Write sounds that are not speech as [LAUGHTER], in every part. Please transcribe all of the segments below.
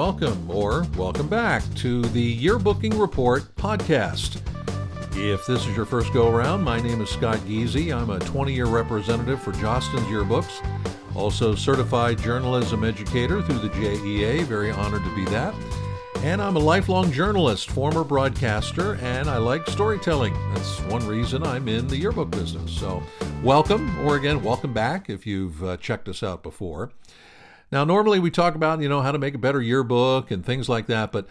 welcome or welcome back to the Yearbooking Report podcast. If this is your first go around, my name is Scott Geezy. I'm a 20 year representative for Jostens Yearbooks, also certified journalism educator through the JEA. Very honored to be that. And I'm a lifelong journalist, former broadcaster, and I like storytelling. That's one reason I'm in the yearbook business. So, welcome, or again, welcome back if you've uh, checked us out before. Now, normally we talk about, you know, how to make a better yearbook and things like that, but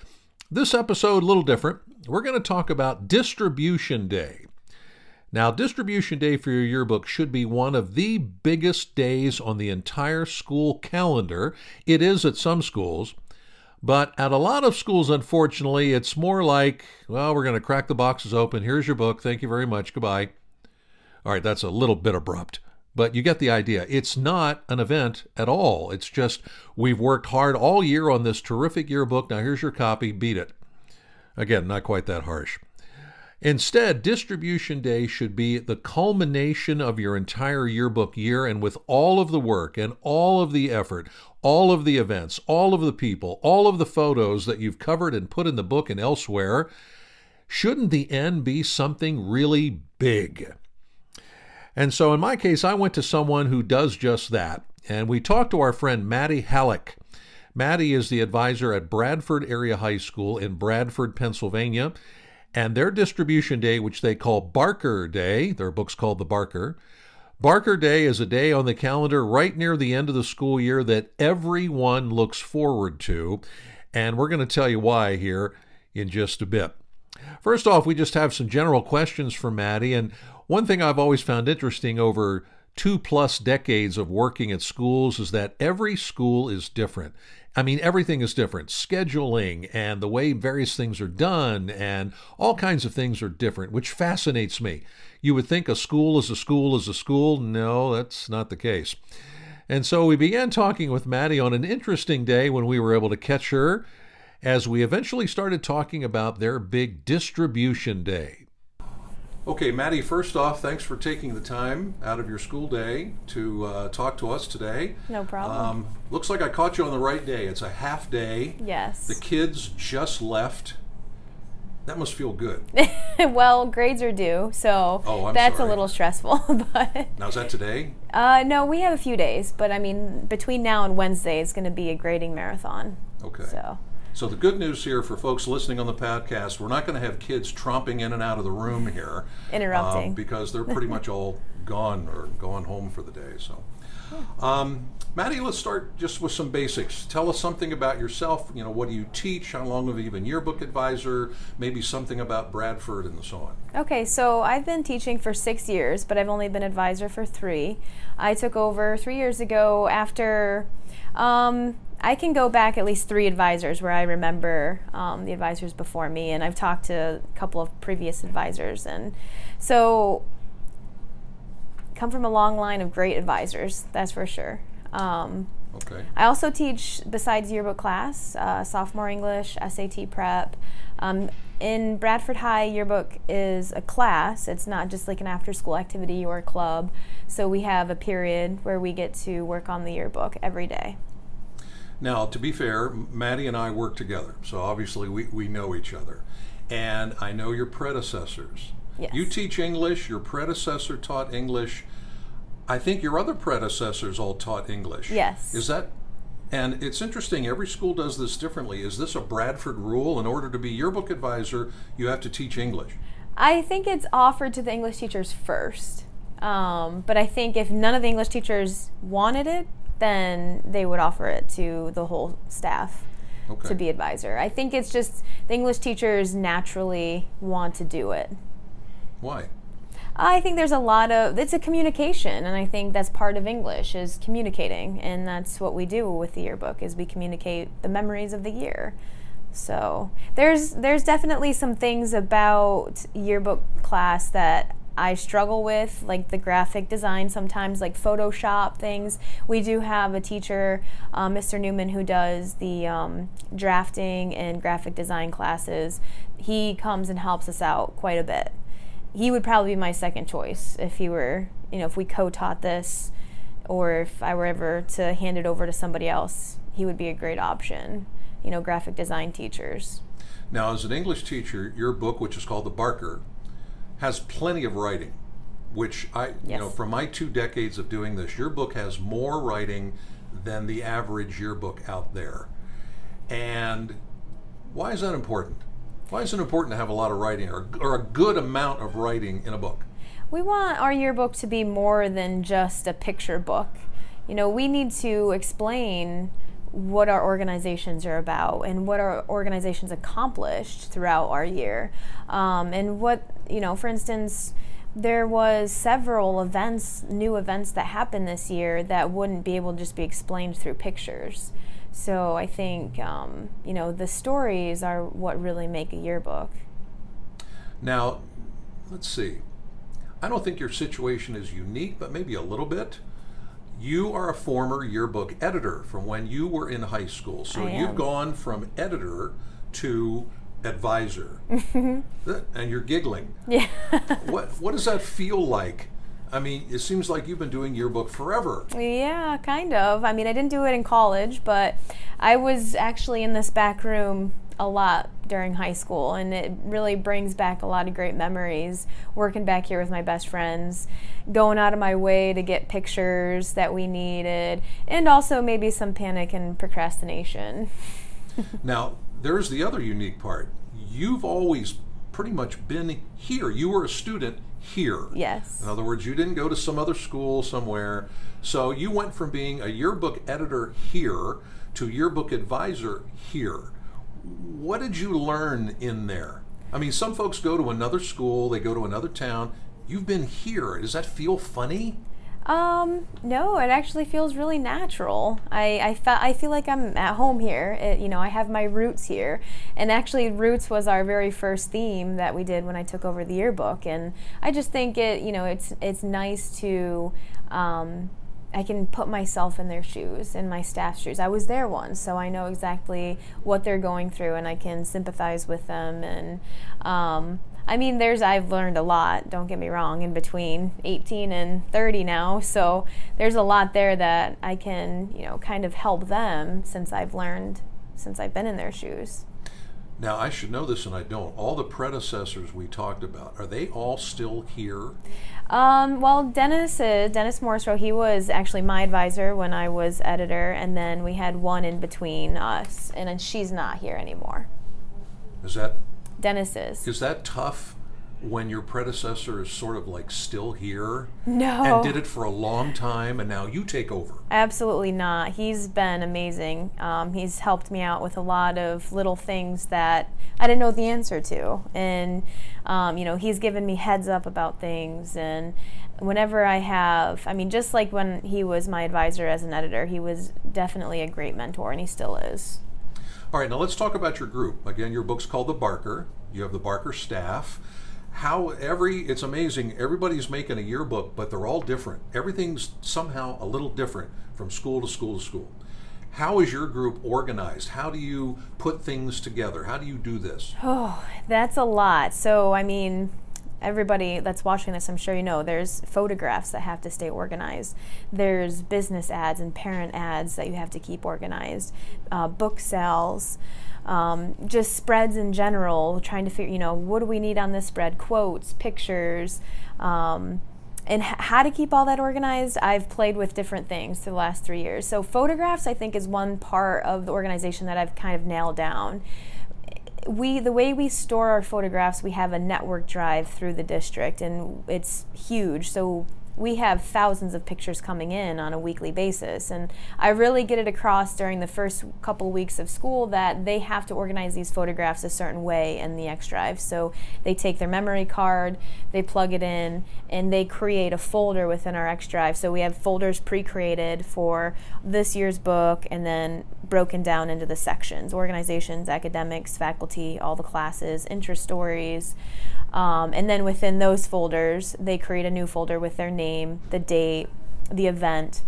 this episode, a little different. We're going to talk about Distribution Day. Now, Distribution Day for your yearbook should be one of the biggest days on the entire school calendar. It is at some schools. But at a lot of schools, unfortunately, it's more like, well, we're going to crack the boxes open. Here's your book. Thank you very much. Goodbye. All right, that's a little bit abrupt, but you get the idea. It's not an event at all. It's just we've worked hard all year on this terrific yearbook. Now, here's your copy. Beat it. Again, not quite that harsh. Instead, distribution day should be the culmination of your entire yearbook year, and with all of the work and all of the effort, all of the events, all of the people, all of the photos that you've covered and put in the book and elsewhere, shouldn't the end be something really big? And so, in my case, I went to someone who does just that, and we talked to our friend Maddi Hallock. Maddi is the advisor at Bradford Area High School in Bradford, Pennsylvania. And their distribution day, which they call Barker Day, their book's called The Barker. Barker Day is a day on the calendar right near the end of the school year that everyone looks forward to. And we're going to tell you why here in just a bit. First off, we just have some general questions for Maddi. And one thing I've always found interesting over two plus decades of working at schools is that every school is different. I mean, everything is different. Scheduling and the way various things are done and all kinds of things are different, which fascinates me. You would think a school is a school is a school. No, that's not the case. And so we began talking with Maddi on an interesting day when we were able to catch her as we eventually started talking about their big distribution day. Okay, Maddi, first off, thanks for taking the time out of your school day to uh, talk to us today. No problem. Um, looks like I caught you on the right day. It's a half day. Yes. The kids just left. That must feel good. [LAUGHS] well, grades are due, so oh, that's sorry. a little stressful. [LAUGHS] but now is that today? Uh, no, we have a few days, but I mean, between now and Wednesday, it's going to be a grading marathon. Okay. So so the good news here for folks listening on the podcast, we're not going to have kids tromping in and out of the room here, interrupting, um, because they're pretty much all gone or gone home for the day. So, um, Maddi, let's start just with some basics. Tell us something about yourself. You know, what do you teach? How long have you been yearbook advisor? Maybe something about Bradford and so on. Okay, so I've been teaching for six years, but I've only been advisor for three. I took over three years ago after. Um, I can go back at least three advisors where I remember um, the advisors before me, and I've talked to a couple of previous advisors, and so come from a long line of great advisors. That's for sure. Um, okay. I also teach besides yearbook class, uh, sophomore English, SAT prep. Um, in Bradford High, yearbook is a class. It's not just like an after-school activity or a club. So we have a period where we get to work on the yearbook every day. Now, to be fair, Maddi and I work together, so obviously we, we know each other. And I know your predecessors. Yes. You teach English, your predecessor taught English. I think your other predecessors all taught English. Yes. Is that and it's interesting, every school does this differently. Is this a Bradford rule? In order to be yearbook advisor, you have to teach English? I think it's offered to the English teachers first. Um, but I think if none of the English teachers wanted it, then they would offer it to the whole staff okay. to be advisor. I think it's just the English teachers naturally want to do it. Why? I think there's a lot of it's a communication and I think that's part of English is communicating and that's what we do with the yearbook is we communicate the memories of the year. So, there's there's definitely some things about yearbook class that I struggle with, like the graphic design sometimes, like Photoshop things. We do have a teacher, uh, Mr. Newman, who does the um, drafting and graphic design classes. He comes and helps us out quite a bit. He would probably be my second choice if he were, you know, if we co taught this or if I were ever to hand it over to somebody else, he would be a great option. you know, graphic design teachers. Now, as an English teacher, your book, which is called The Barker, has plenty of writing, which I, yes. you know, from my two decades of doing this, your book has more writing than the average yearbook out there. And why is that important? Why is it important to have a lot of writing or, or a good amount of writing in a book? We want our yearbook to be more than just a picture book. You know, we need to explain what our organizations are about and what our organizations accomplished throughout our year. Um, and what, you know, for instance, there was several events, new events that happened this year that wouldn't be able to just be explained through pictures. So I think, um, you know, the stories are what really make a yearbook. Now, let's see. I don't think your situation is unique, but maybe a little bit. You are a former yearbook editor from when you were in high school. So you've gone from editor to advisor. [LAUGHS] Mm-hmm. and you're giggling. Yeah. [LAUGHS] what what does that feel like? I mean, it seems like you've been doing yearbook forever. Yeah, kind of. I mean, I didn't do it in college, but I was actually in this back room a lot during high school, and it really brings back a lot of great memories. Working back here with my best friends, going out of my way to get pictures that we needed, and also maybe some panic and procrastination. [LAUGHS] now, there's the other unique part. You've always pretty much been here. You were a student here. Yes. In other words, you didn't go to some other school somewhere. So you went from being a yearbook editor here to yearbook advisor here what did you learn in there? I mean, some folks go to another school, they go to another town. You've been here. Does that feel funny? Um, no, it actually feels really natural. I I, fe- I feel like I'm at home here. It, you know, I have my roots here, and actually, roots was our very first theme that we did when I took over the yearbook. And I just think it, you know, it's it's nice to um, I can put myself in their shoes, in my staff's shoes. I was there once, so I know exactly what they're going through, and I can sympathize with them. And um, I mean, there's I've learned a lot. Don't get me wrong. In between 18 and 30 now, so there's a lot there that I can, you know, kind of help them since I've learned since I've been in their shoes. Now, I should know this and I don't. All the predecessors we talked about, are they all still here? Um, well, Dennis is, Dennis Morrisroe, he was actually my advisor when I was editor, and then we had one in between us, and then she's not here anymore. Is that? Dennis is. Is that tough when your predecessor is sort of like still here no. and did it for a long time and now you take over. Absolutely not. He's been amazing. Um, he's helped me out with a lot of little things that i didn't know the answer to. And um, you know he's given me heads up about things. And whenever i have i mean just like when he was my advisor as an editor he was definitely a great mentor and he still is. All right now let's talk about your group. Again your book's called the barker. You have the barker staff how every it's amazing everybody's making a yearbook but they're all different. Everything's somehow a little different from school to school to school. How is your group organized? How do you put things together? How do you do this? Oh that's a lot. So i mean everybody that's watching this i'm sure you know there's photographs that have to stay organized. There's business ads and parent ads that you have to keep organized. Uh, book sales um, just spreads in general, trying to figure, you know, what do we need on this spread? Quotes, pictures, um, and h- how to keep all that organized. I've played with different things for the last three years. So, photographs, I think, is one part of the organization that I've kind of nailed down. We, the way we store our photographs, we have a network drive through the district, and it's huge. So we have thousands of pictures coming in on a weekly basis. And I really get it across during the first couple weeks of school that they have to organize these photographs a certain way in the X Drive. So they take their memory card, they plug it in, and they create a folder within our X Drive. So we have folders pre created for this year's book and then broken down into the sections organizations, academics, faculty, all the classes, interest stories. Um, and then within those folders, they create a new folder with their name, the date, the event,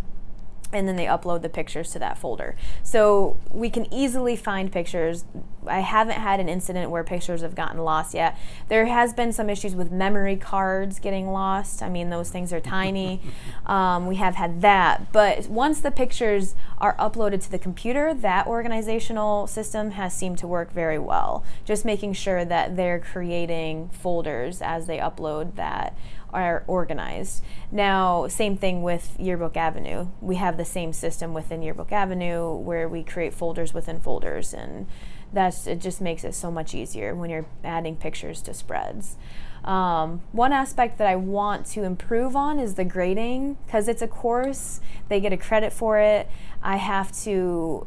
and then they upload the pictures to that folder. So we can easily find pictures. I haven't had an incident where pictures have gotten lost yet. There has been some issues with memory cards getting lost. I mean, those things are tiny. [LAUGHS] um, we have had that. But once the pictures are uploaded to the computer, that organizational system has seemed to work very well. Just making sure that they're creating folders as they upload that are organized. Now, same thing with Yearbook Avenue. We have the same system within Yearbook Avenue where we create folders within folders, and that's it. Just makes it so much easier when you're adding pictures to spreads. Um, one aspect that I want to improve on is the grading because it's a course. They get a credit for it. I have to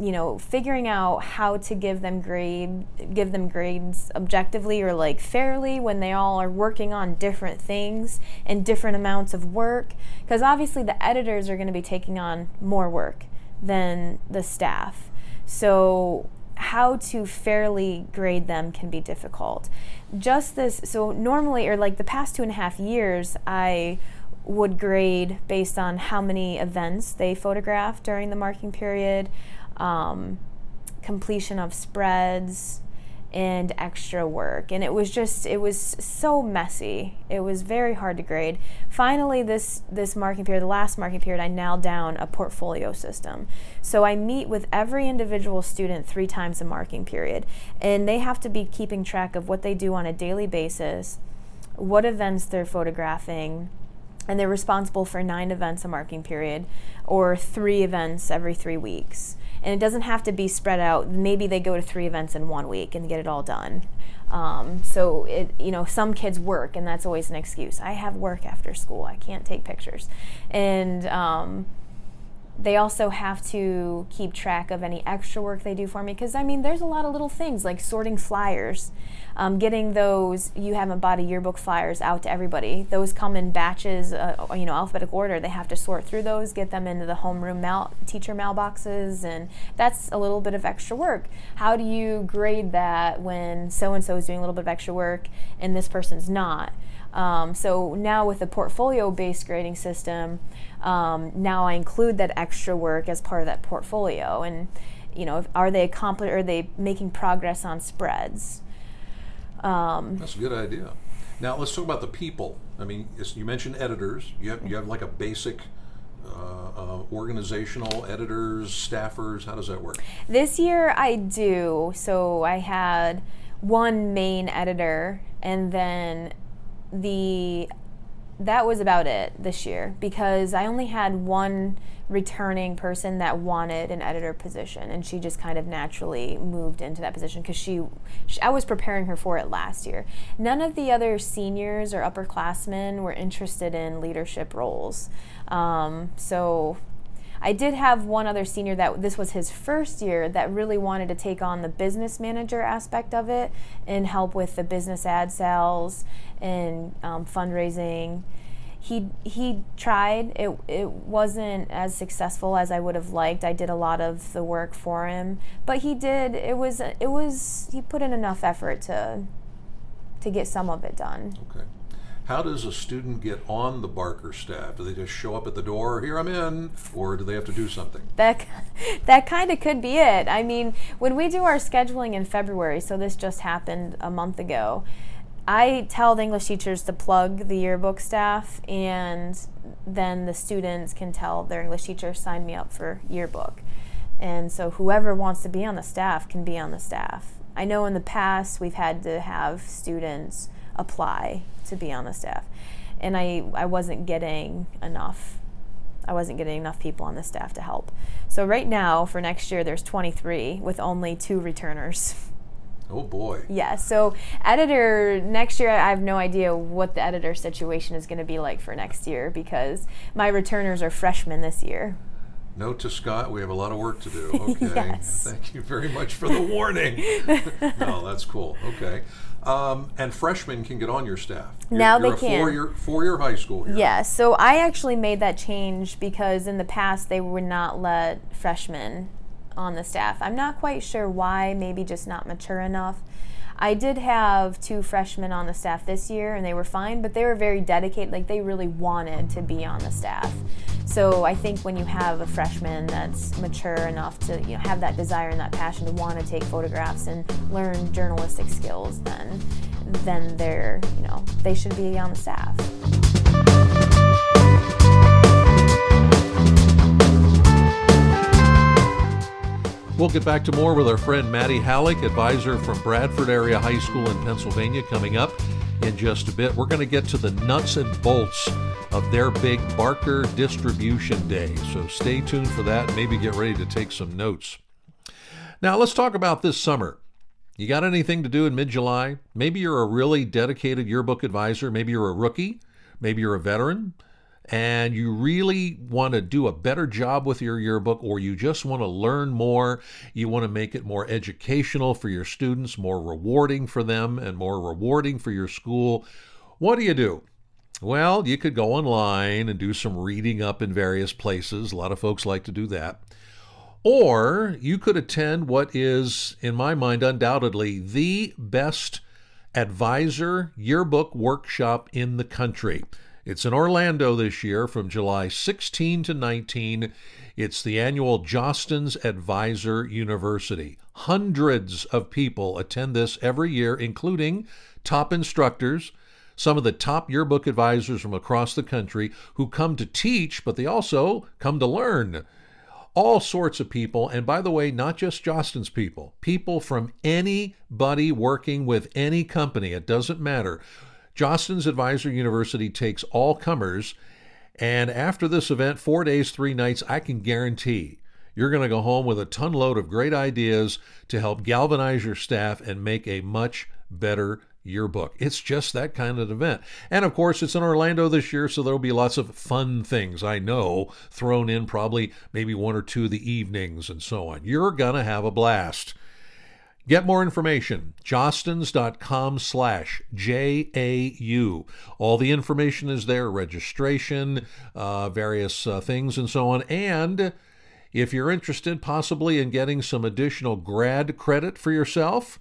you know figuring out how to give them grade give them grades objectively or like fairly when they all are working on different things and different amounts of work. Because obviously the editors are going to be taking on more work than the staff. So how to fairly grade them can be difficult. Just this so normally or like the past two and a half years i would grade based on how many events they photographed during the marking period um, completion of spreads and extra work. And it was just it was so messy. It was very hard to grade. Finally this this marking period the last marking period i nailed down a portfolio system. So i meet with every individual student three times a marking period. And they have to be keeping track of what they do on a daily basis what events they're photographing and they're responsible for nine events a marking period or three events every three weeks and it doesn't have to be spread out. Maybe they go to three events in one week and get it all done. Um, so it, you know, some kids work, and that's always an excuse. I have work after school. I can't take pictures, and um, they also have to keep track of any extra work they do for me because I mean, there's a lot of little things like sorting flyers, um, getting those you haven't bought a yearbook flyers out to everybody. Those come in batches, uh, you know, alphabetical order. They have to sort through those, get them into the homeroom mail, teacher mailboxes, and that's a little bit of extra work. How do you grade that when so and so is doing a little bit of extra work and this person's not? Um, so now with the portfolio based grading system, um, now I include that extra work as part of that portfolio. And, you know, are they accomplish? Are they making progress on spreads? Um, That's a good idea. Now let's talk about the people. I mean, you mentioned editors. You have you have like a basic uh, uh, organizational editors, staffers. How does that work? This year I do. So I had one main editor, and then the that was about it this year because I only had one returning person that wanted an editor position and she just kind of naturally moved into that position because she, she, I was preparing her for it last year. None of the other seniors or upperclassmen were interested in leadership roles. Um, so I did have one other senior that this was his first year that really wanted to take on the business manager aspect of it and help with the business ad sales and um, fundraising. He he tried. It it wasn't as successful as I would have liked. I did a lot of the work for him, but he did. It was it was he put in enough effort to to get some of it done. Okay. How does a student get on the Barker staff? Do they just show up at the door, here I'm in, or do they have to do something? That, [LAUGHS] that kind of could be it. I mean, when we do our scheduling in February, so this just happened a month ago, I tell the English teachers to plug the yearbook staff, and then the students can tell their English teacher, sign me up for yearbook. And so whoever wants to be on the staff can be on the staff. I know in the past we've had to have students apply to be on the staff. And I, I wasn't getting enough. I wasn't getting enough people on the staff to help. So right now for next year there's 23 with only two returners. Oh boy. Yeah. So editor next year I have no idea what the editor situation is going to be like for next year because my returners are freshmen this year. Note to Scott, we have a lot of work to do. [LAUGHS] Okay. yes. Thank you very much for the warning. [LAUGHS] no, that's cool. Okay. Um, and freshmen can get on your staff. You're, now you're they can. Four-year, four-year high school here. Yes. Yeah, so I actually made that change because in the past they would not let freshmen on the staff. I'm not quite sure why. Maybe just not mature enough. I did have two freshmen on the staff this year, and they were fine, but they were very dedicated. Like they really wanted to be on the staff. So I think when you have a freshman that's mature enough to you know have that desire and that passion to want to take photographs and learn journalistic skills, then then they're you know they should be on the staff. We'll get back to more with our friend Maddi Hallock, advisor from Bradford Area High School in Pennsylvania, coming up in just a bit. We're going to get to the nuts and bolts of their big Barker Distribution Day. So stay tuned for that. Maybe get ready to take some notes. Now, let's talk about this summer. You got anything to do in mid July? Maybe you're a really dedicated yearbook advisor. Maybe you're a rookie. Maybe you're a veteran and you really want to do a better job with your yearbook, or you just want to learn more, you want to make it more educational for your students, more rewarding for them, and more rewarding for your school, what do you do? Well, you could go online and do some reading up in various places. A lot of folks like to do that. Or you could attend what is, in my mind, undoubtedly the best advisor yearbook workshop in the country. It's in Orlando this year from July 16 to 19. It's the annual Jostens Advisor University. Hundreds of people attend this every year, including top instructors, some of the top yearbook advisors from across the country who come to teach, but they also come to learn. All sorts of people, and by the way, not just Jostens people, people from anybody working with any company, it doesn't matter Jostens Advisor University takes all comers, and after this event, four days, three nights, I can guarantee you're going to go home with a ton load of great ideas to help galvanize your staff and make a much better yearbook. It's just that kind of event. And of course, it's in Orlando this year, so there'll be lots of fun things, I know, thrown in probably maybe one or two of the evenings and so on. You're going to have a blast. Get more information, jostens.com slash J-A-U. All the information is there, registration, uh, various uh, things and so on. And if you're interested possibly in getting some additional grad credit for yourself,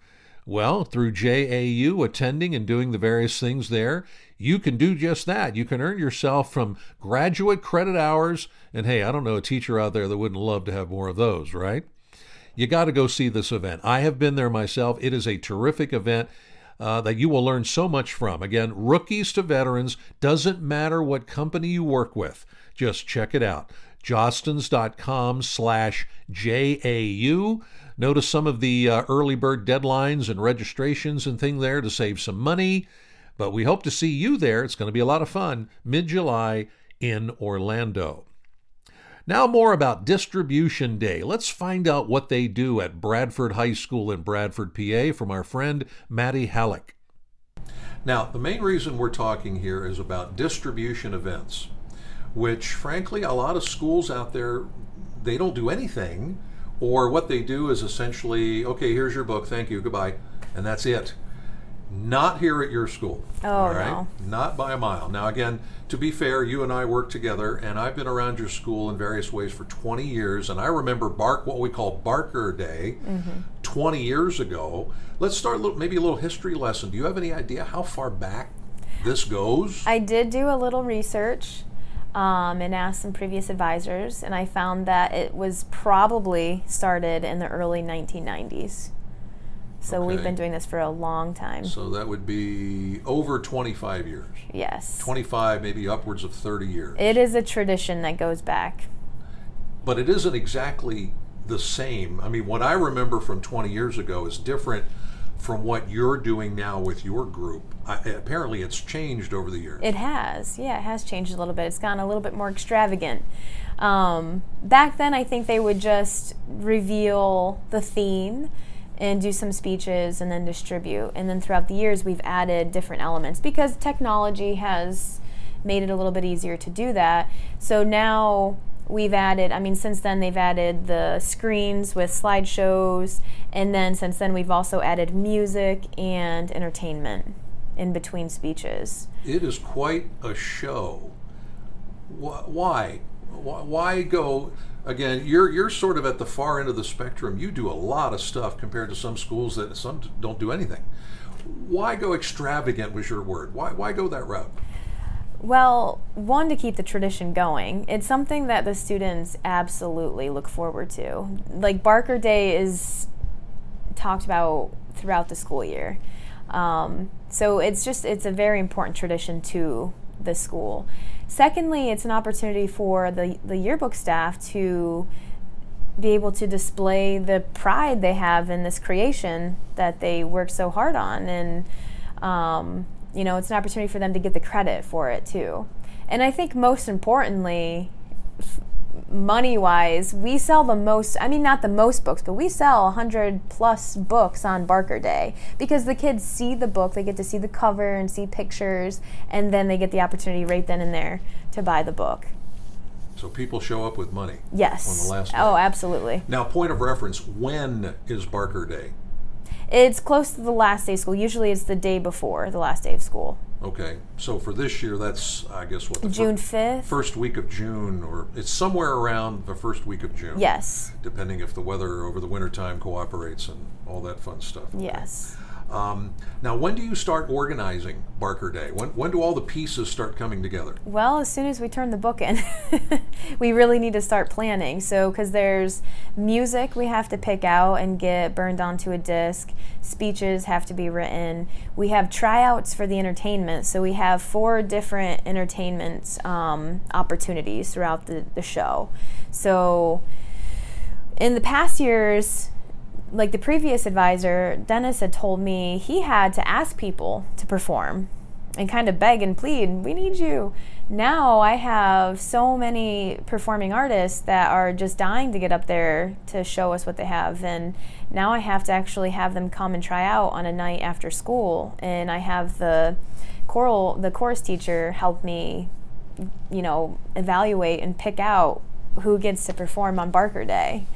well, through JAU, attending and doing the various things there, you can do just that. You can earn yourself from graduate credit hours. And hey, I don't know a teacher out there that wouldn't love to have more of those, right? you got to go see this event. I have been there myself. It is a terrific event. Uh, that you will learn so much from. Again, rookies to veterans, doesn't matter what company you work with. Just check it out. Jostens.com slash JAU. Notice some of the uh, early bird deadlines and registrations and thing there to save some money. But we hope to see you there. It's going to be a lot of fun mid July in Orlando. Now, more about Distribution Day. Let's find out what they do at Bradford High School in Bradford, PA, from our friend Maddi Hallock. Now, the main reason we're talking here is about distribution events, which, frankly, a lot of schools out there they don't do anything, or what they do is essentially, okay, here's your book, thank you, goodbye, and that's it. Not here at your school. Oh, all right? no. Not by a mile. Now, again, to be fair, you and I work together, and I've been around your school in various ways for 20 years, and I remember Bark, what we call Barker Day, mm-hmm. 20 years ago. Let's start maybe a little history lesson. Do you have any idea how far back this goes? I did do a little research. Um, and asked some previous advisors, and I found that it was probably started in the early 1990s. So okay. we've been doing this for a long time. So that would be over 25 years. Yes. 25, maybe upwards of 30 years. It is a tradition that goes back. But it isn't exactly the same. I mean, what I remember from 20 years ago is different from what you're doing now with your group. I, apparently, it's changed over the years. It has. Yeah, it has changed a little bit. It's gotten a little bit more extravagant. Um, back then, I think they would just reveal the theme and do some speeches and then distribute. And then throughout the years, we've added different elements because technology has made it a little bit easier to do that. So now we've added, I mean, since then they've added the screens with slideshows. And then since then, we've also added music and entertainment in between speeches. It is quite a show. Why? Why go? again, you're you're sort of at the far end of the spectrum. You do a lot of stuff compared to some schools that some don't do anything. Why go extravagant was your word? Why why go that route? Well, one, to keep the tradition going. It's something that the students absolutely look forward to. Like Barker Day is talked about throughout the school year. Um, so it's just, it's a very important tradition to the school. Secondly, it's an opportunity for the, the yearbook staff to be able to display the pride they have in this creation that they work so hard on. And, um, you know, it's an opportunity for them to get the credit for it too. And I think most importantly, money wise, we sell the most, I mean, not the most books, but we sell 100 plus books on Barker Day because the kids see the book, they get to see the cover and see pictures, and then they get the opportunity right then and there to buy the book. So people show up with money. Yes. On the last oh, day. Oh, absolutely. Now, point of reference: when is Barker Day? It's close to the last day of school. Usually, it's the day before the last day of school. Okay, so for this year, that's I guess what the June 5th? first week of June, or it's somewhere around the first week of June. Yes. Depending if the weather over the wintertime cooperates and all that fun stuff. Okay. Yes. Um, now, when do you start organizing Barker Day? When when do all the pieces start coming together? Well, as soon as we turn the book in, [LAUGHS] we really need to start planning. So, because there's music we have to pick out and get burned onto a disc, speeches have to be written. We have tryouts for the entertainment. So, we have four different entertainment um, opportunities throughout the, the show. So, in the past years, like the previous advisor, Dennis had told me he had to ask people to perform and kind of beg and plead, we need you. Now I have so many performing artists that are just dying to get up there to show us what they have. And now I have to actually have them come and try out on a night after school. And I have the choral, the chorus teacher help me, you know, evaluate and pick out who gets to perform on Barker Day.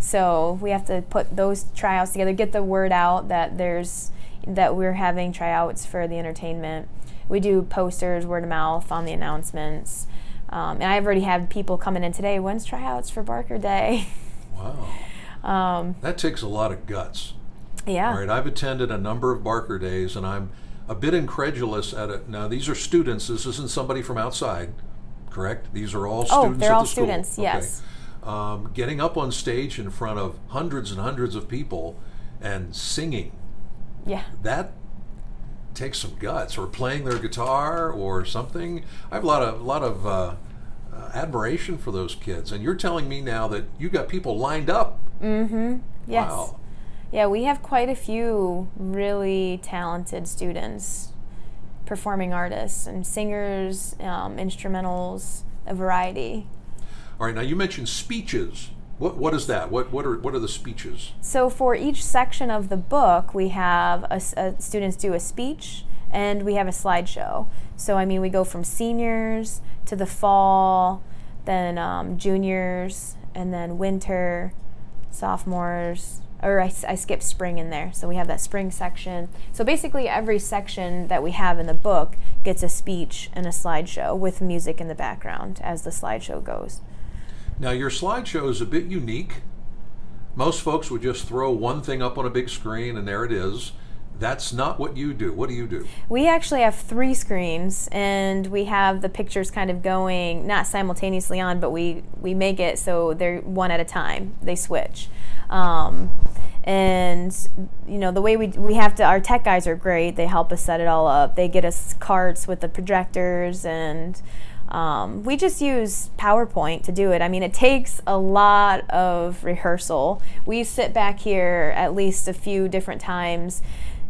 So we have to put those tryouts together, get the word out that there's that we're having tryouts for the entertainment. We do posters, word of mouth on the announcements. Um, and I've already had people coming in today. When's tryouts for Barker Day? [LAUGHS] Wow. Um, that takes a lot of guts. yeah. All right, I've attended a number of Barker Days, and I'm a bit incredulous at it. Now, these are students. This isn't somebody from outside, correct? These are all students. Oh, students they're all the school. students, Okay. Um, getting up on stage in front of hundreds and hundreds of people and singing, Yeah. that takes some guts. Or playing their guitar or something. I have a lot of, a lot of uh, uh, admiration for those kids. And you're telling me now that you got people lined up. Mm-hmm. Yes. Wow. Yeah, we have quite a few really talented students, performing artists and singers, um, instrumentals, a variety. All right, now you mentioned speeches. What, what is that? What, what, are, what are the speeches? So for each section of the book, we have a, a- students do a speech and we have a slideshow. So I mean, we go from seniors to the fall, then um, juniors, and then winter, sophomores. Or I, I skipped spring in there, so we have that spring section. So basically, every section that we have in the book gets a speech and a slideshow with music in the background as the slideshow goes. Now, your slideshow is a bit unique. Most folks would just throw one thing up on a big screen and there it is. That's not what you do. What do you do? We actually have three screens, and we have the pictures kind of going not simultaneously on, but we we make it so they're one at a time. They switch, um, and you know the way we we have to. Our tech guys are great. They help us set it all up. They get us carts with the projectors and. Um, we just use PowerPoint to do it. I mean, it takes a lot of rehearsal. We sit back here at least a few different times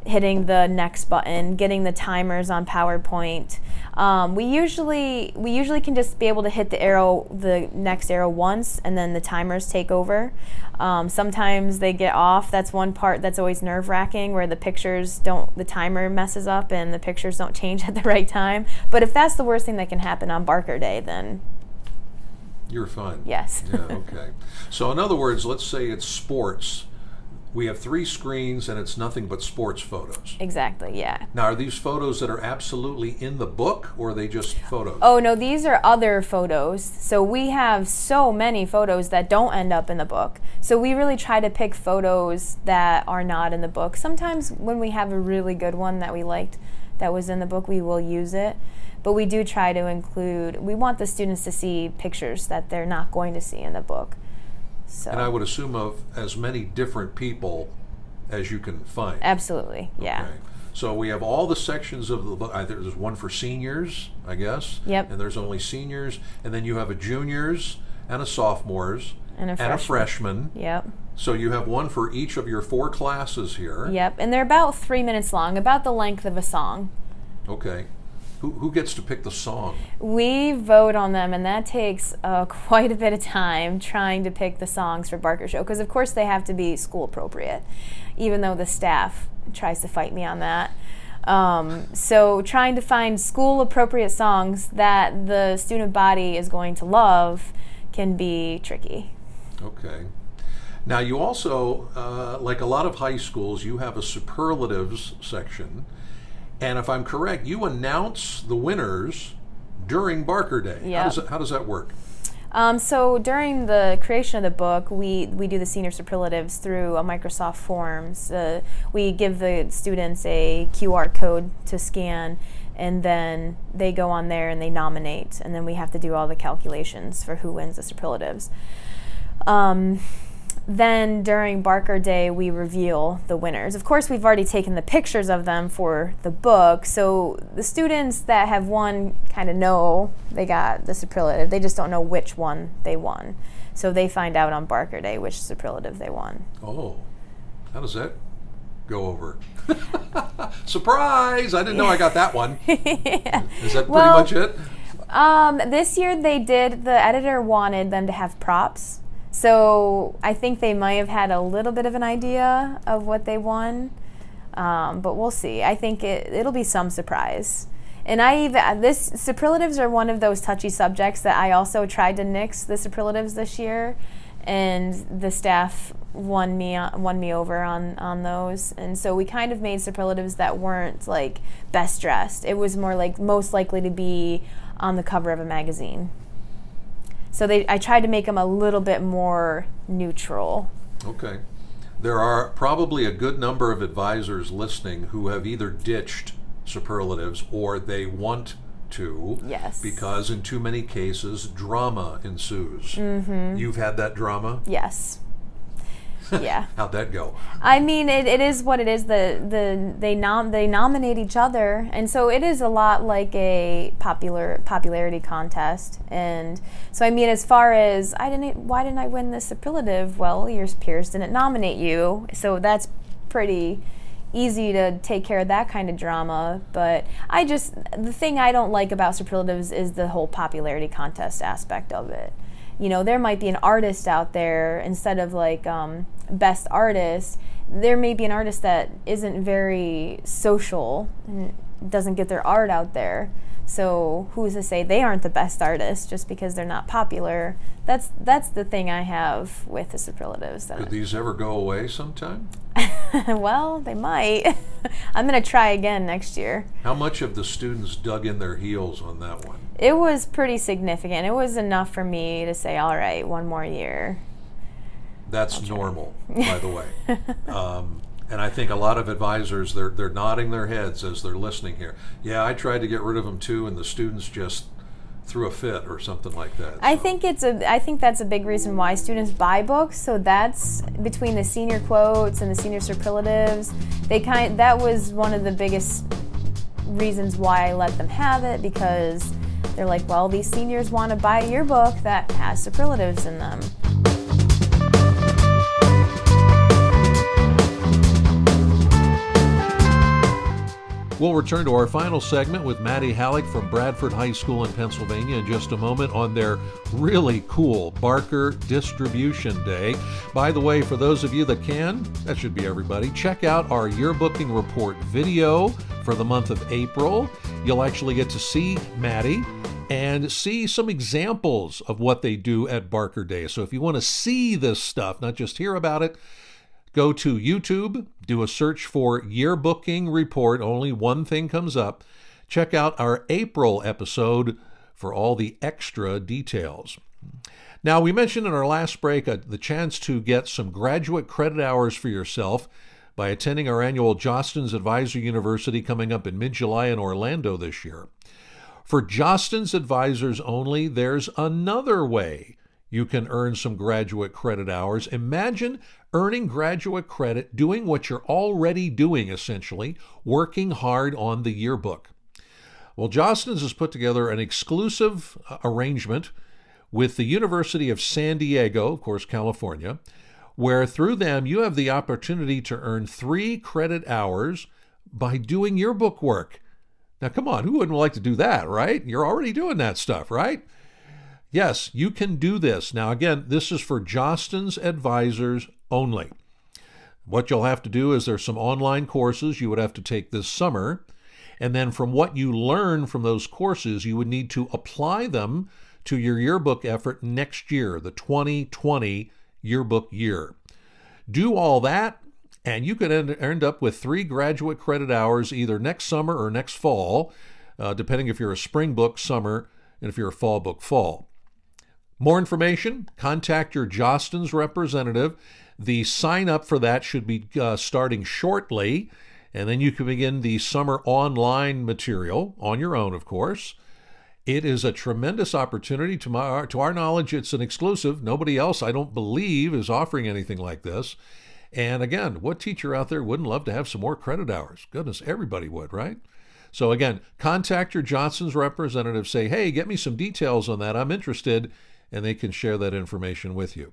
hitting the next button, getting the timers on PowerPoint. Um, we usually we usually can just be able to hit the arrow, the next arrow once, and then the timers take over. Um, sometimes they get off. That's one part that's always nerve wracking, where the pictures don't, the timer messes up and the pictures don't change [LAUGHS] at the right time. But if that's the worst thing that can happen on Barker Day, then You're fine. yes. Yeah, okay. So, in other words, let's say it's sports. We have three screens and it's nothing but sports photos. exactly. Yeah. Now, are these photos that are absolutely in the book or are they just photos? Oh no, these are other photos. So we have so many photos that don't end up in the book. So we really try to pick photos that are not in the book. Sometimes when we have a really good one that we liked that was in the book, we will use it. But we do try to include, we want the students to see pictures that they're not going to see in the book. So. And I would assume of as many different people as you can find. Absolutely, yeah. Okay. So we have all the sections of the book. I, there's one for seniors, I guess. Yep. And there's only seniors, and then you have a juniors and a sophomores And a and a freshman. freshman. Yep. So you have one for each of your four classes here. Yep. And they're about three minutes long, about the length of a song. Okay. Who, who gets to pick the song? We vote on them, and that takes uh, quite a bit of time trying to pick the songs for Barker Show because, of course, they have to be school appropriate, even though the staff tries to fight me on that. Um, so, trying to find school appropriate songs that the student body is going to love can be tricky. Okay. Now, you also, uh, like a lot of high schools, you have a superlatives section. And if I'm correct, you announce the winners during Barker Day. How, does that, how does that work? Um, so during the creation of the book, we, we do the senior superlatives through a Microsoft Forms. Uh, we give the students a QR code to scan, and then they go on there and they nominate, and then we have to do all the calculations for who wins the superlatives. Um, then during Barker Day, we reveal the winners. Of course, we've already taken the pictures of them for the book, so the students that have won kind of know they got the superlative. They just don't know which one they won. So they find out on Barker Day which superlative they won. Oh, how does that go over? [LAUGHS] Surprise! I didn't know I got that one. [LAUGHS] Is that pretty Well- much it? Um, this year they did, the editor wanted them to have props. So I think they might have had a little bit of an idea of what they won. Um, but we'll see. I think it, it'll be some surprise. And I even, this, superlatives are one of those touchy subjects that I also tried to nix the superlatives this year. And the staff won me won me over on on those, and so we kind of made superlatives that weren't like best dressed. It was more like most likely to be on the cover of a magazine. So they, I tried to make them a little bit more neutral. Okay. There are probably a good number of advisors listening who have either ditched superlatives or they want to. Yes. Because in too many cases, drama ensues. Mm-hmm. You've had that drama? Yes. Yeah. [LAUGHS] How'd that go? I mean, it, it is what it is. The the they nom they nominate each other, and so it is a lot like a popular popularity contest. And so I mean, as far as I didn't, why didn't I win this superlative? Well, your peers didn't nominate you, so that's pretty easy to take care of that kind of drama. But I just the thing I don't like about superlatives is the whole popularity contest aspect of it you know there might be an artist out there instead of like um, best artist there may be an artist that isn't very social and doesn't get their art out there. So who's to say they aren't the best artist just because they're not popular? That's that's the thing i have with the superlatives Could these ever go away sometime? [LAUGHS] well they might. [LAUGHS] I'm going to try again next year. How much of the students dug in their heels on that one? it was pretty significant. It was enough for me to say all right one more year That's normal, [LAUGHS] by the way. Um, and I think a lot of advisors they're they're nodding their heads as they're listening here. Yeah, I tried to get rid of them too, and the students just threw a fit or something like that. I So, think it's a. I think that's a big reason why students buy books. So that's between the senior quotes and the senior superlatives. They kind. That was one of the biggest reasons why I let them have it because they're like, well, these seniors want to buy your book that has superlatives in them. We'll return to our final segment with Maddi Hallock from Bradford High School in Pennsylvania in just a moment on their really cool Barker Distribution Day. By the way, for those of you that can, that should be everybody, check out our yearbooking report video for the month of April. You'll actually get to see Maddi and see some examples of what they do at Barker Day. So if you want to see this stuff, not just hear about it, Go to YouTube, do a search for yearbooking report. Only one thing comes up. Check out our April episode for all the extra details. Now, we mentioned in our last break uh, the chance to get some graduate credit hours for yourself by attending our annual Jostens Advisor University coming up in mid July in Orlando this year. For Jostens advisors only, there's another way you can earn some graduate credit hours. Imagine earning graduate credit doing what you're already doing, essentially, working hard on the yearbook. Well, Jostens has put together an exclusive uh, arrangement with the University of San Diego, of course, California, where through them you have the opportunity to earn three credit hours by doing yearbook work. Now, come on, who wouldn't like to do that, right? You're already doing that stuff, right? Yes, you can do this. Now, again, this is for Jostens advisors only. What you'll have to do is there's some online courses you would have to take this summer. And then from what you learn from those courses, you would need to apply them to your yearbook effort next year, the 2020 yearbook year. Do all that, and you could end, up with three graduate credit hours either next summer or next fall, uh, depending if you're a spring book, summer, and if you're a fall book, fall. More information, contact your Jostens representative. The sign up for that should be uh, starting shortly, and then you can begin the summer online material on your own, of course. It is a tremendous opportunity. To, my, to our knowledge, it's an exclusive. Nobody else, I don't believe, is offering anything like this. And again, what teacher out there wouldn't love to have some more credit hours? Goodness, everybody would, right? So again, contact your Jostens representative. Say, hey, get me some details on that. I'm interested, and they can share that information with you.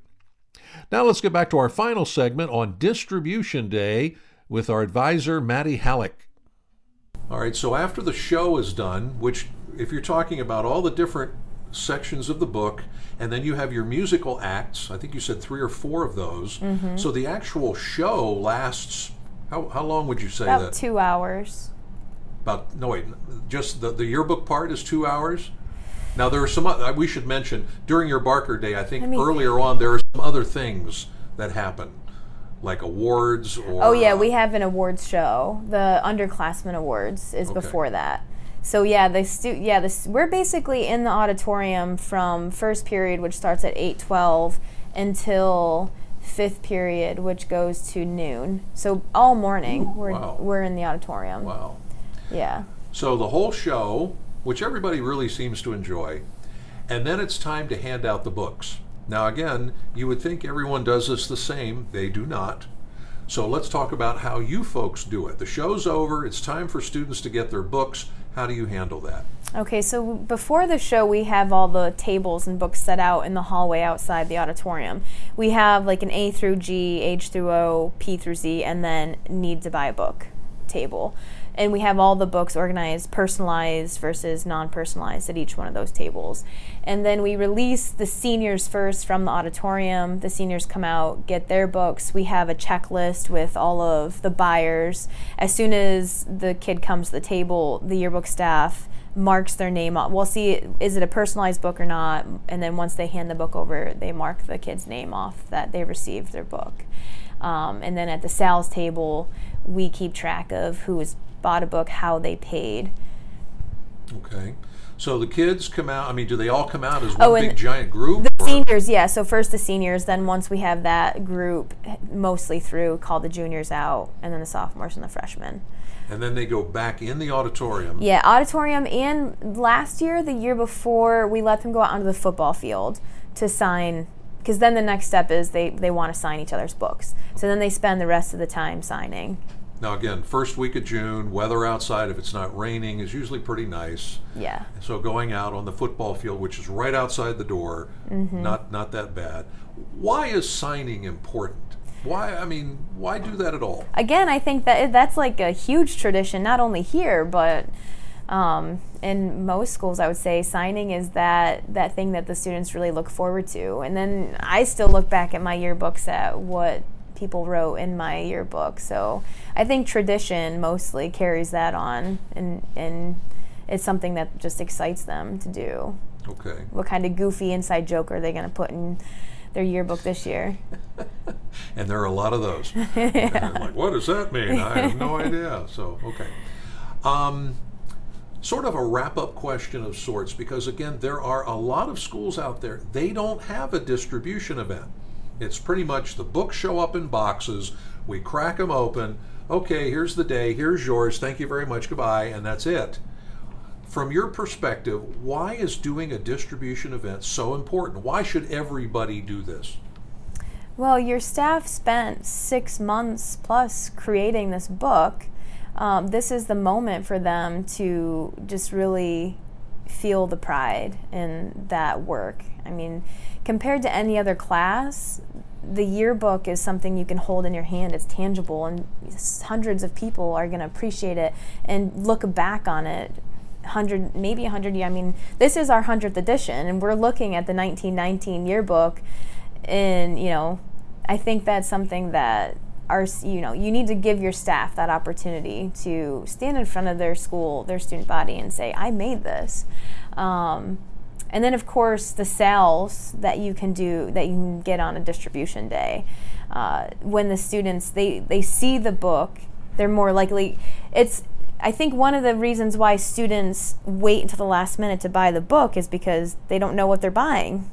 Now let's get back to our final segment on Distribution Day with our advisor, Maddi Hallock. All right, so after the show is done, which, if you're talking about all the different sections of the book, and then you have your musical acts. I think you said three or four of those. Mm-hmm. So the actual show lasts. How, how long would you say About that? two hours. About no wait, just the the yearbook part is two hours. Now there are some. Uh, we should mention during your Barker Day. I think I mean, earlier on there are some other things that happen, like awards or. Oh yeah, uh, we have an awards show. The underclassmen awards is okay. before that. So yeah, the stu- yeah, this we're basically in the auditorium from first period, which starts at eight twelve, until fifth period, which goes to noon. So all morning we're wow. we're in the auditorium. Wow. Yeah. So the whole show, which everybody really seems to enjoy, and then it's time to hand out the books. Now again, you would think everyone does this the same. They do not. So let's talk about how you folks do it. The show's over. It's time for students to get their books. How do you handle that? Okay, so before the show, we have all the tables and books set out in the hallway outside the auditorium. We have like an A through G, H through O, P through Z, and then need to buy a book table and we have all the books organized personalized versus non-personalized at each one of those tables and then we release the seniors first from the auditorium the seniors come out get their books we have a checklist with all of the buyers as soon as the kid comes to the table the yearbook staff marks their name off. We'll see is it a personalized book or not, and then once they hand the book over, they mark the kid's name off that they received their book. Um, and then at the sales table, we keep track of who has bought a book, how they paid. Okay. So the kids come out. I mean, do they all come out as oh, one oh, big giant group? The or? seniors, yeah. So first the seniors, then once we have that group mostly through, call the juniors out, and then the sophomores and the freshmen. And then they go back in the auditorium. Yeah, auditorium. And last year, the year before, we let them go out onto the football field to sign because then the next step is they, they want to sign each other's books. So then they spend the rest of the time signing. Now, again, first week of June, weather outside, if it's not raining, is usually pretty nice. Yeah. So going out on the football field, which is right outside the door, mm-hmm. not not that bad. Why is signing important? Why? I mean, why do that at all? Again, I think that that's like a huge tradition, not only here, but um, in most schools, I would say signing is that that thing that the students really look forward to. And then I still look back at my yearbooks at what people wrote in my yearbook. So I think tradition mostly carries that on, and and it's something that just excites them to do. Okay. What kind of goofy inside joke are they going to put in their yearbook this year? [LAUGHS] and there are a lot of those. [LAUGHS] yeah. like, what does that mean? I have no [LAUGHS] idea. So okay. Um, sort of a wrap up question of sorts because again there are a lot of schools out there they don't have a distribution event It's pretty much the books show up in boxes. We crack them open. Okay, here's the day. Here's yours. Thank you very much. Goodbye. And that's it. From your perspective, why is doing a distribution event so important? Why should everybody do this? Well, your staff spent six months plus creating this book. Um, this is the moment for them to just really feel the pride in that work. I mean, compared to any other class, the yearbook is something you can hold in your hand. It's tangible, and hundreds of people are going to appreciate it and look back on it. Hundred, maybe a hundred. I mean, this is our hundredth edition, and we're looking at the 1919 yearbook and you know i think that's something that our you know you need to give your staff that opportunity to stand in front of their school their student body and say i made this um, and then of course the sales that you can do that you can get on a distribution day uh, when the students they they see the book they're more likely it's I think one of the reasons why students wait until the last minute to buy the book is because they don't know what they're buying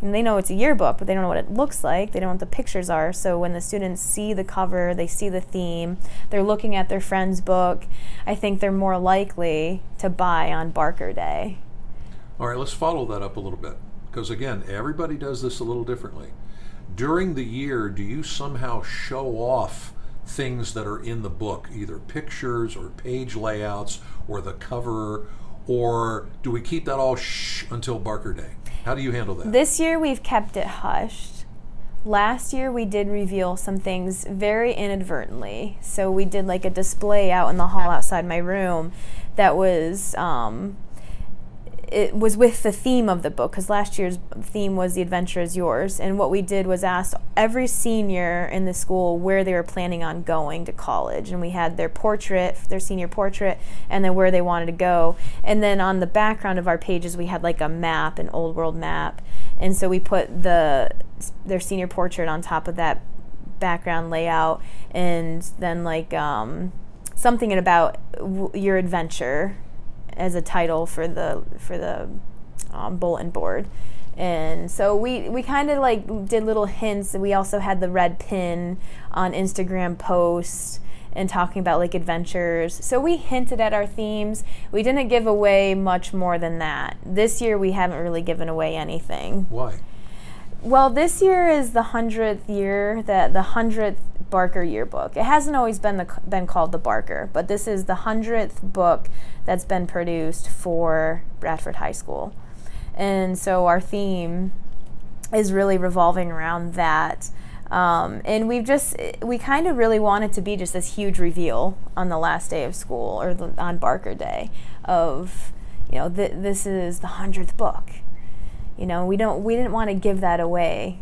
and they know it's a yearbook, but they don't know what it looks like. They don't know what the pictures are. So when the students see the cover, they see the theme, they're looking at their friend's book, I think they're more likely to buy on Barker Day. All right, let's follow that up a little bit. Because again, everybody does this a little differently. During the year, do you somehow show off things that are in the book, either pictures or page layouts or the cover, or do we keep that all shh until Barker Day? How do you handle that? This year we've kept it hushed. Last year we did reveal some things very inadvertently. So we did like a display out in the hall outside my room that was um, it was with the theme of the book because last year's theme was the adventure is yours and what we did was ask every senior in the school where they were planning on going to college and we had their portrait their senior portrait and then where they wanted to go. And then on the background of our pages we had like a map an old world map and so we put the their senior portrait on top of that background layout and then like um, something about w- your adventure as a title for the for the um, bulletin board. And so we, we kind of like did little hints. We also had the red pin on Instagram posts and talking about like adventures. So we hinted at our themes. We didn't give away much more than that. This year we haven't really given away anything. Why? Well, this year is the hundredth year that the hundredth Barker yearbook. It hasn't always been the, been called the Barker, but this is the hundredth book that's been produced for Bradford High School, and so our theme is really revolving around that. Um, and we've just we kind of really wanted to be just this huge reveal on the last day of school or the, on Barker Day of you know th- this is the hundredth book. You know we don't we didn't want to give that away.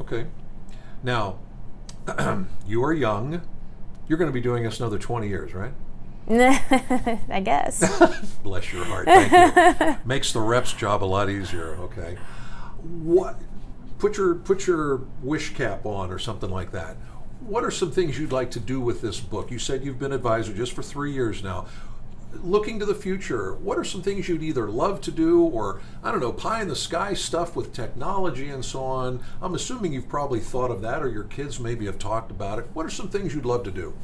Okay. Now, [CLEARS THROAT] you are young. You're going to be doing this another 20 years, right? [LAUGHS] I guess. [LAUGHS] Bless your heart. Thank you. [LAUGHS] Makes the rep's job a lot easier. Okay. What? Put your put your wish cap on or something like that. What are some things you'd like to do with this book? You said you've been advisor just for three years now looking to the future, what are some things you'd either love to do or, I don't know, pie in the sky stuff with technology and so on? I'm assuming you've probably thought of that or your kids maybe have talked about it. What are some things you'd love to do?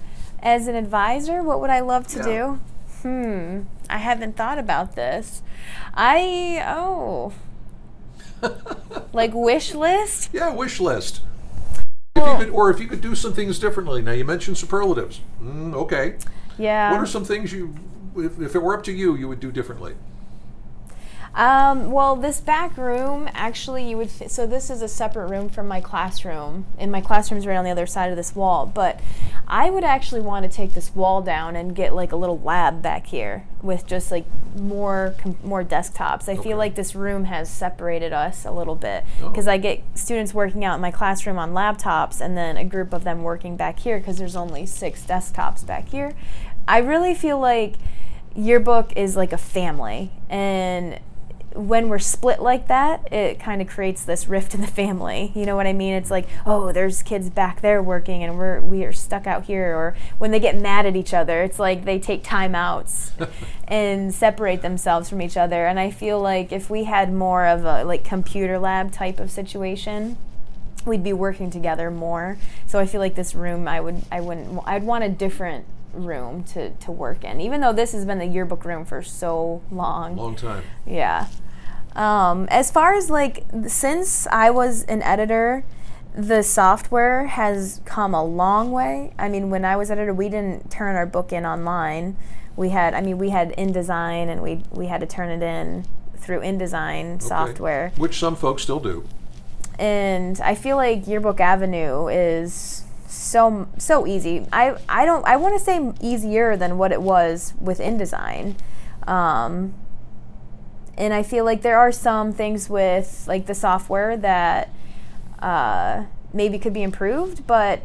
As an advisor, what would I love to yeah. do? Hmm, I haven't thought about this. I, oh. [LAUGHS] like wish list? Yeah, wish list. If you could, or if you could do some things differently. Now, you mentioned superlatives. Mm, okay. Yeah. What are some things you if, if it were up to you, you would do differently? Um, well, this back room actually, you would. Th- so this is a separate room from my classroom, and my classroom's right on the other side of this wall. But I would actually want to take this wall down and get like a little lab back here with just like more com- more desktops. I okay. feel like this room has separated us a little bit because oh. I get students working out in my classroom on laptops, and then a group of them working back here because there's only six desktops back here. I really feel like your book is like a family and when we're split like that, it kind of creates this rift in the family. You know what I mean? It's like, oh, there's kids back there working, and we're we are stuck out here. Or when they get mad at each other, it's like they take timeouts [LAUGHS] and separate themselves from each other. And I feel like if we had more of a like computer lab type of situation, we'd be working together more. So I feel like this room, I would, I wouldn't, I'd want a different room to to work in. Even though this has been the yearbook room for so long. Long time. Yeah. Um, as far as like since I was an editor, the software has come a long way. I mean, when I was editor, we didn't turn our book in online. We had, I mean, we had InDesign, and we we had to turn it in through InDesign Okay. software. Which some folks still do. And I feel like Yearbook Avenue is so so easy. I I don't I want to say easier than what it was with InDesign. Um, and I feel like there are some things with like the software that uh, maybe could be improved, but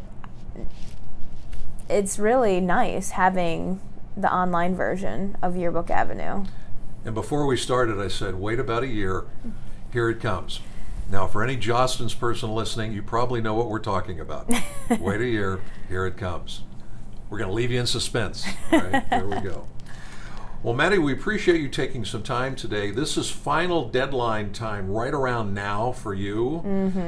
it's really nice having the online version of Yearbook Avenue. And before we started, I said, wait about a year. Here it comes. Now, for any Jostens person listening, you probably know what we're talking about. [LAUGHS] wait a year. Here it comes. We're going to leave you in suspense. All right, there we go. Well, Maddi, we appreciate you taking some time today. This is final deadline time right around now for you.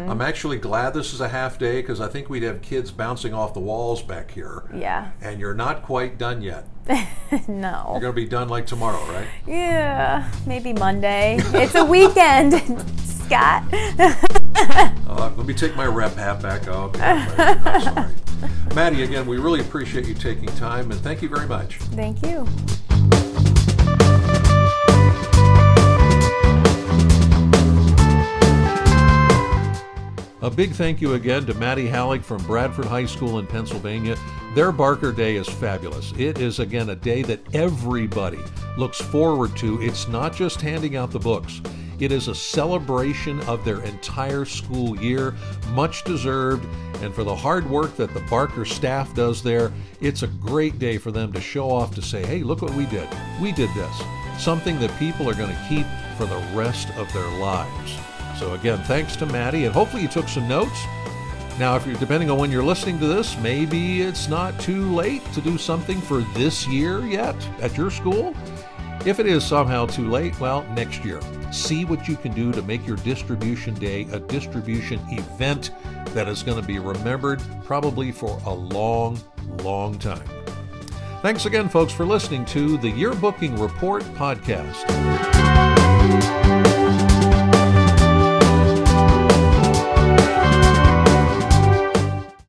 I'm actually glad this is a half day because I think we'd have kids bouncing off the walls back here. Yeah. And you're not quite done yet. [LAUGHS] no. You're going to be done like tomorrow, right? Yeah, maybe Monday. it's a weekend, [LAUGHS] Scott. [LAUGHS] Uh, let me take my rep hat back. Okay. Maddi, again, we really appreciate you taking time and thank you very much. Thank you. A big thank you again to Maddi Hallock from Bradford High School in Pennsylvania. Their Barker Day is fabulous. It is, again, a day that everybody looks forward to. It's not just handing out the books, it is a celebration of their entire school year, much deserved. And for the hard work that the Barker staff does there, it's a great day for them to show off to say, hey, look what we did. We did this. Something that people are going to keep for the rest of their lives. So again, thanks to Maddi, and hopefully you took some notes. Now, if you're depending on when you're listening to this, maybe it's not too late to do something for this year yet at your school. If it is somehow too late, well, next year. See what you can do to make your distribution day a distribution event that is going to be remembered probably for a long, long time. Thanks again, folks, for listening to the Yearbooking Report podcast.